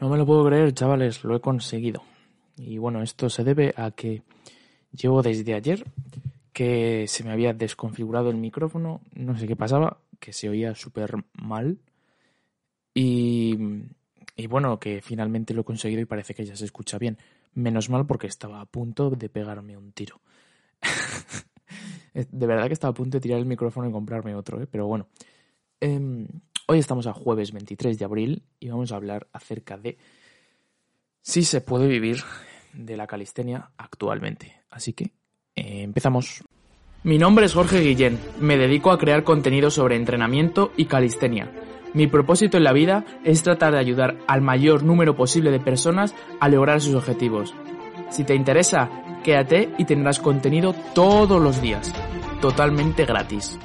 No me lo puedo creer, chavales, lo he conseguido. Y bueno, esto se debe a que llevo desde ayer que se me había desconfigurado el micrófono, no sé qué pasaba, que se oía súper mal. Y, y bueno, que finalmente lo he conseguido y parece que ya se escucha bien. Menos mal porque estaba a punto de pegarme un tiro. de verdad que estaba a punto de tirar el micrófono y comprarme otro, ¿eh? pero bueno. Em, hoy estamos a jueves 23 de abril y vamos a hablar acerca de si se puede vivir de la calistenia actualmente. Así que eh, empezamos. Mi nombre es Jorge Guillén. Me dedico a crear contenido sobre entrenamiento y calistenia. Mi propósito en la vida es tratar de ayudar al mayor número posible de personas a lograr sus objetivos. Si te interesa, quédate y tendrás contenido todos los días, totalmente gratis.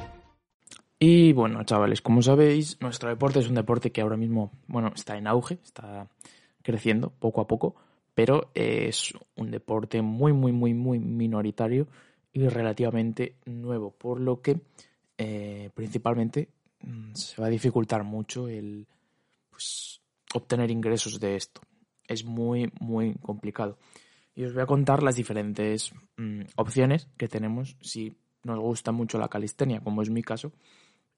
Y bueno, chavales, como sabéis, nuestro deporte es un deporte que ahora mismo, bueno, está en auge, está creciendo poco a poco, pero es un deporte muy, muy, muy, muy minoritario y relativamente nuevo, por lo que eh, principalmente mm, se va a dificultar mucho el pues, obtener ingresos de esto. Es muy, muy complicado. Y os voy a contar las diferentes mm, opciones que tenemos si nos gusta mucho la calistenia, como es mi caso,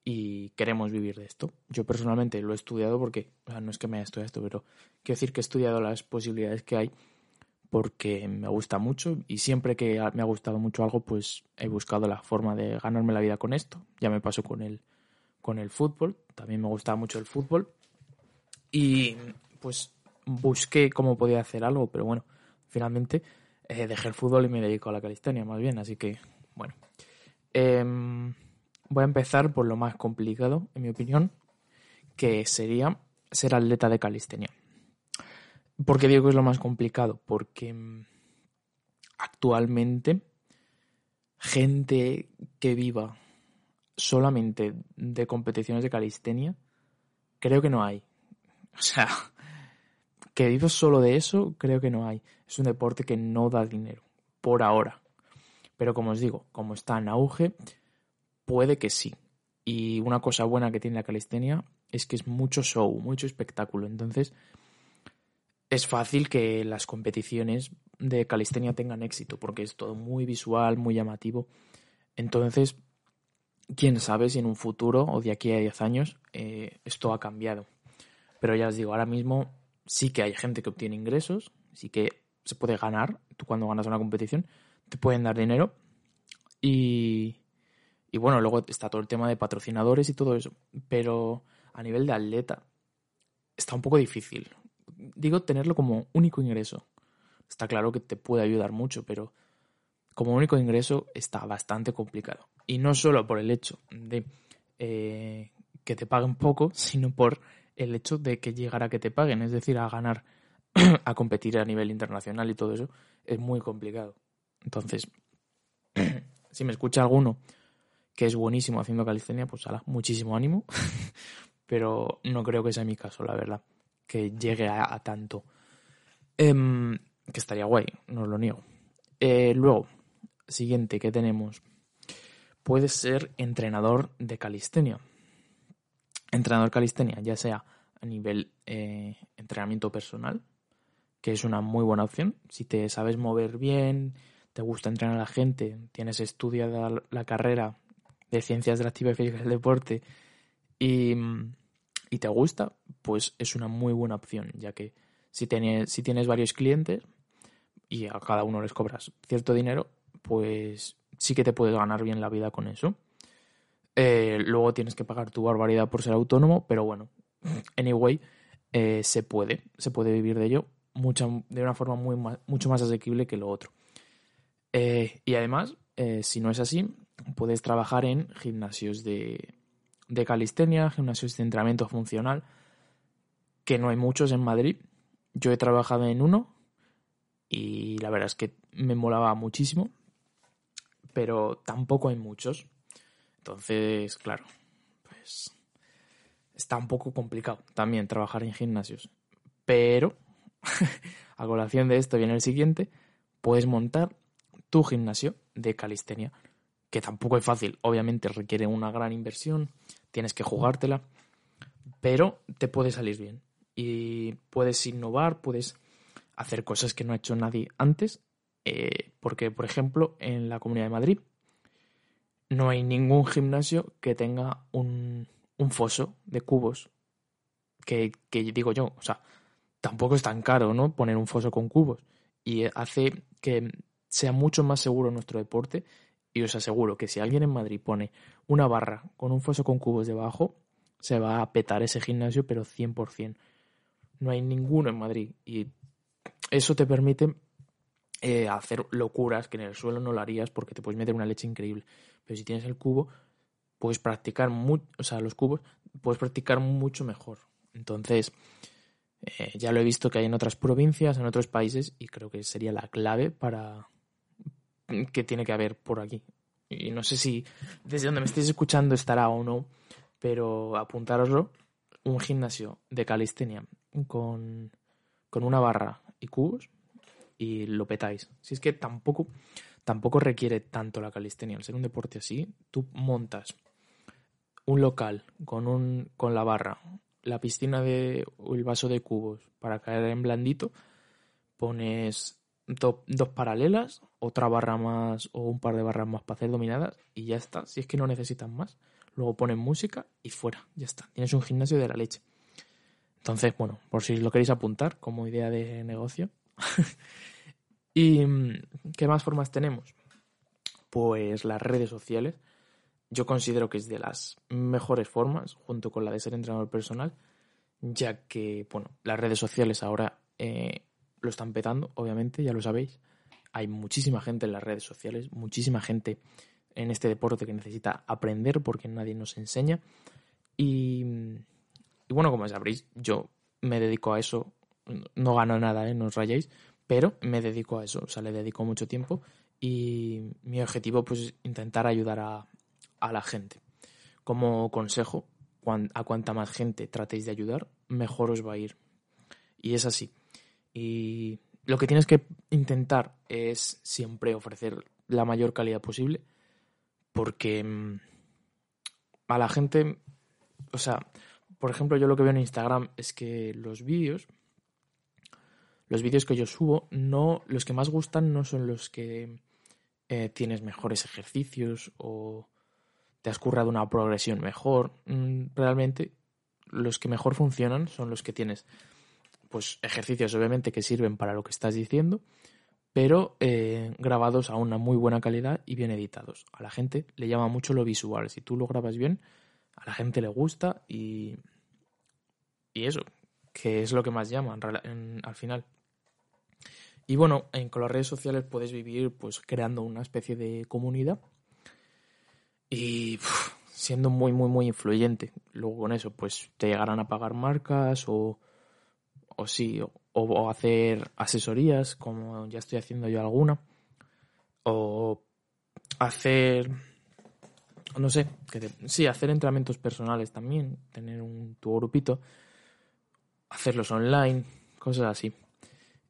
y queremos vivir de esto. Yo personalmente lo he estudiado porque, o sea, no es que me haya estudiado esto, pero quiero decir que he estudiado las posibilidades que hay porque me gusta mucho y siempre que me ha gustado mucho algo, pues he buscado la forma de ganarme la vida con esto. Ya me pasó con el, con el fútbol, también me gustaba mucho el fútbol y pues busqué cómo podía hacer algo, pero bueno, finalmente eh, dejé el fútbol y me dedico a la calistenia más bien, así que bueno. Eh, Voy a empezar por lo más complicado, en mi opinión, que sería ser atleta de calistenia. ¿Por qué digo que es lo más complicado? Porque mm, actualmente gente que viva solamente de competiciones de calistenia, creo que no hay. O sea, que viva solo de eso, creo que no hay. Es un deporte que no da dinero, por ahora. Pero como os digo, como está en auge, Puede que sí. Y una cosa buena que tiene la calistenia es que es mucho show, mucho espectáculo. Entonces, es fácil que las competiciones de calistenia tengan éxito, porque es todo muy visual, muy llamativo. Entonces, quién sabe si en un futuro o de aquí a 10 años eh, esto ha cambiado. Pero ya os digo, ahora mismo sí que hay gente que obtiene ingresos, sí que se puede ganar. Tú cuando ganas una competición te pueden dar dinero y, y bueno, luego está todo el tema de patrocinadores y todo eso. Pero a nivel de atleta está un poco difícil. Digo, tenerlo como único ingreso. Está claro que te puede ayudar mucho, pero como único ingreso está bastante complicado. Y no solo por el hecho de eh, que te paguen poco, sino por el hecho de que llegar a que te paguen, es decir, a ganar, a competir a nivel internacional y todo eso, es muy complicado. Entonces, si me escucha alguno que es buenísimo haciendo calistenia, pues ala, muchísimo ánimo. Pero no creo que sea mi caso, la verdad. Que llegue a, tanto. Em, que estaría guay, no lo niego. Eh, luego, siguiente que tenemos. Puede ser entrenador de calistenia. Entrenador calistenia, ya sea a nivel eh, entrenamiento personal, que es una muy buena opción. Si te sabes mover bien, te gusta entrenar a la gente, tienes estudiada la carrera de ciencias de la actividad física del deporte y, te gusta, pues es una muy buena opción, ya que si tienes, si tienes varios clientes y a cada uno les cobras cierto dinero, pues sí que te puedes ganar bien la vida con eso. Eh, luego tienes que pagar tu barbaridad por ser autónomo, pero bueno, anyway, eh, se puede, se puede vivir de ello mucha, de una forma muy, mucho más asequible que lo otro. Eh, y además, si no es así, puedes trabajar en gimnasios de, de calistenia, gimnasios de entrenamiento funcional, que no hay muchos en Madrid. Yo he trabajado en uno y la verdad es que me molaba muchísimo, pero tampoco hay muchos. Entonces, claro, pues está un poco complicado también trabajar en gimnasios. Pero, a colación de esto viene el siguiente, puedes montar tu gimnasio de calistenia que tampoco es fácil, obviamente requiere una gran inversión, tienes que jugártela, pero te puede salir bien. y puedes innovar, puedes hacer cosas que no ha hecho nadie antes, eh, porque por ejemplo en la Comunidad de Madrid no hay ningún gimnasio que tenga un, foso de cubos, que, que digo yo, o sea, tampoco es tan caro, ¿no? Poner un foso con cubos y hace que sea mucho más seguro nuestro deporte y os aseguro que si alguien en Madrid pone una barra con un foso con cubos debajo, se va a petar ese gimnasio, pero 100%. No hay ninguno en Madrid y eso te permite eh, hacer locuras que en el suelo no lo harías porque te puedes meter una leche increíble. Pero si tienes el cubo, puedes practicar mucho, o sea, los cubos, puedes practicar mucho mejor. Entonces, eh, ya lo he visto que hay en otras provincias, en otros países, y creo que sería la clave para que tiene que haber por aquí. Y no sé si desde donde me estéis escuchando estará o no, pero apuntároslo, un gimnasio de calistenia con, con una barra y cubos y lo petáis. Si es que tampoco, tampoco requiere tanto la calistenia. Al ser un deporte así, tú montas un local con, un, con la barra, la piscina de el vaso de cubos para caer en blandito, pones dos paralelas, otra barra más o un par de barras más para hacer dominadas y ya está. Si es que no necesitas más, luego pones música y fuera, ya está. Tienes un gimnasio de la leche. Entonces, bueno, por si lo queréis apuntar como idea de negocio. ¿Y qué más formas tenemos? Pues las redes sociales yo considero que es de las mejores formas, junto con la de ser entrenador personal, ya que, bueno, las redes sociales ahora eh, lo están petando, obviamente, ya lo sabéis. Hay muchísima gente en las redes sociales, muchísima gente en este deporte que necesita aprender porque nadie nos enseña. Y, bueno, como sabréis, yo me dedico a eso, no gano nada, ¿eh? no os rayéis, pero me dedico a eso, o sea, le dedico mucho tiempo y mi objetivo pues es intentar ayudar a, a la gente. Como consejo, a cuanta más gente tratéis de ayudar, mejor os va a ir. Y es así. Y lo que tienes que intentar es siempre ofrecer la mayor calidad posible, porque mm, a la gente, o sea, por ejemplo, yo lo que veo en Instagram es que los vídeos, los vídeos que yo subo, no, los que más gustan no son los que eh, tienes mejores ejercicios o te has currado una progresión mejor. Mm, realmente los que mejor funcionan son los que tienes pues ejercicios obviamente que sirven para lo que estás diciendo, pero eh, grabados a una muy buena calidad y bien editados. A la gente le llama mucho lo visual. Si tú lo grabas bien, a la gente le gusta y, y eso, que es lo que más llama al final. Y bueno, en, con las redes sociales puedes vivir pues creando una especie de comunidad y siendo muy, muy, muy influyente. Luego con eso, pues te llegarán a pagar marcas o, o sí, o, hacer asesorías, como ya estoy haciendo yo alguna, o hacer, no sé, que sí, hacer entrenamientos personales también, tener un, tu grupito, hacerlos online, cosas así.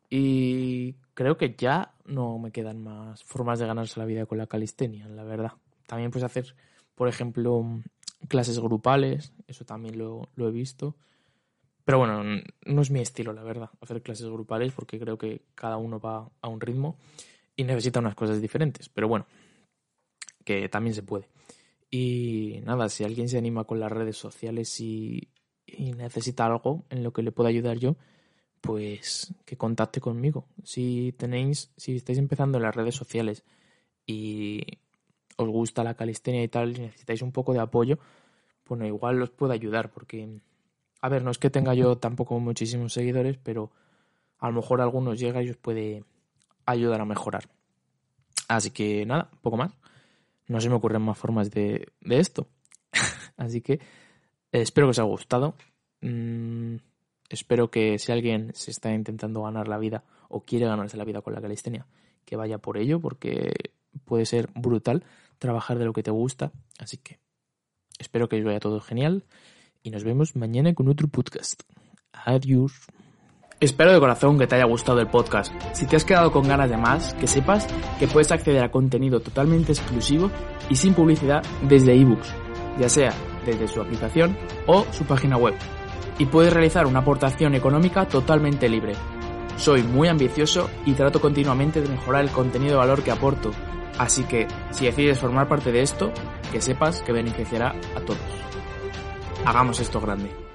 Y creo que ya no me quedan más formas de ganarse la vida con la calistenia, la verdad. También puedes hacer, por ejemplo, clases grupales, eso también lo, he visto. Pero bueno, no es mi estilo, la verdad, hacer clases grupales porque creo que cada uno va a un ritmo y necesita unas cosas diferentes. Pero bueno, que también se puede. Y nada, si alguien se anima con las redes sociales y, y necesita algo en lo que le pueda ayudar yo, pues que contacte conmigo. Si tenéis, si estáis empezando en las redes sociales y os gusta la calistenia y tal y necesitáis un poco de apoyo, bueno, igual os puedo ayudar porque, a ver, no es que tenga yo tampoco muchísimos seguidores, pero a lo mejor algunos llega y os puede ayudar a mejorar. Así que nada, poco más. No se me ocurren más formas de, de esto. Así que espero que os haya gustado. Mm, espero que si alguien se está intentando ganar la vida o quiere ganarse la vida con la calistenia, que vaya por ello, porque puede ser brutal trabajar de lo que te gusta. Así que espero que os vaya todo genial y nos vemos mañana con otro podcast. Adiós. Espero de corazón que te haya gustado el podcast. Si te has quedado con ganas de más, que sepas que puedes acceder a contenido totalmente exclusivo y sin publicidad desde ebooks, ya sea desde su aplicación o su página web y puedes realizar una aportación económica totalmente libre. Soy muy ambicioso y trato continuamente de mejorar el contenido de valor que aporto, así que si decides formar parte de esto, que sepas que beneficiará a todos. Hagamos esto grande.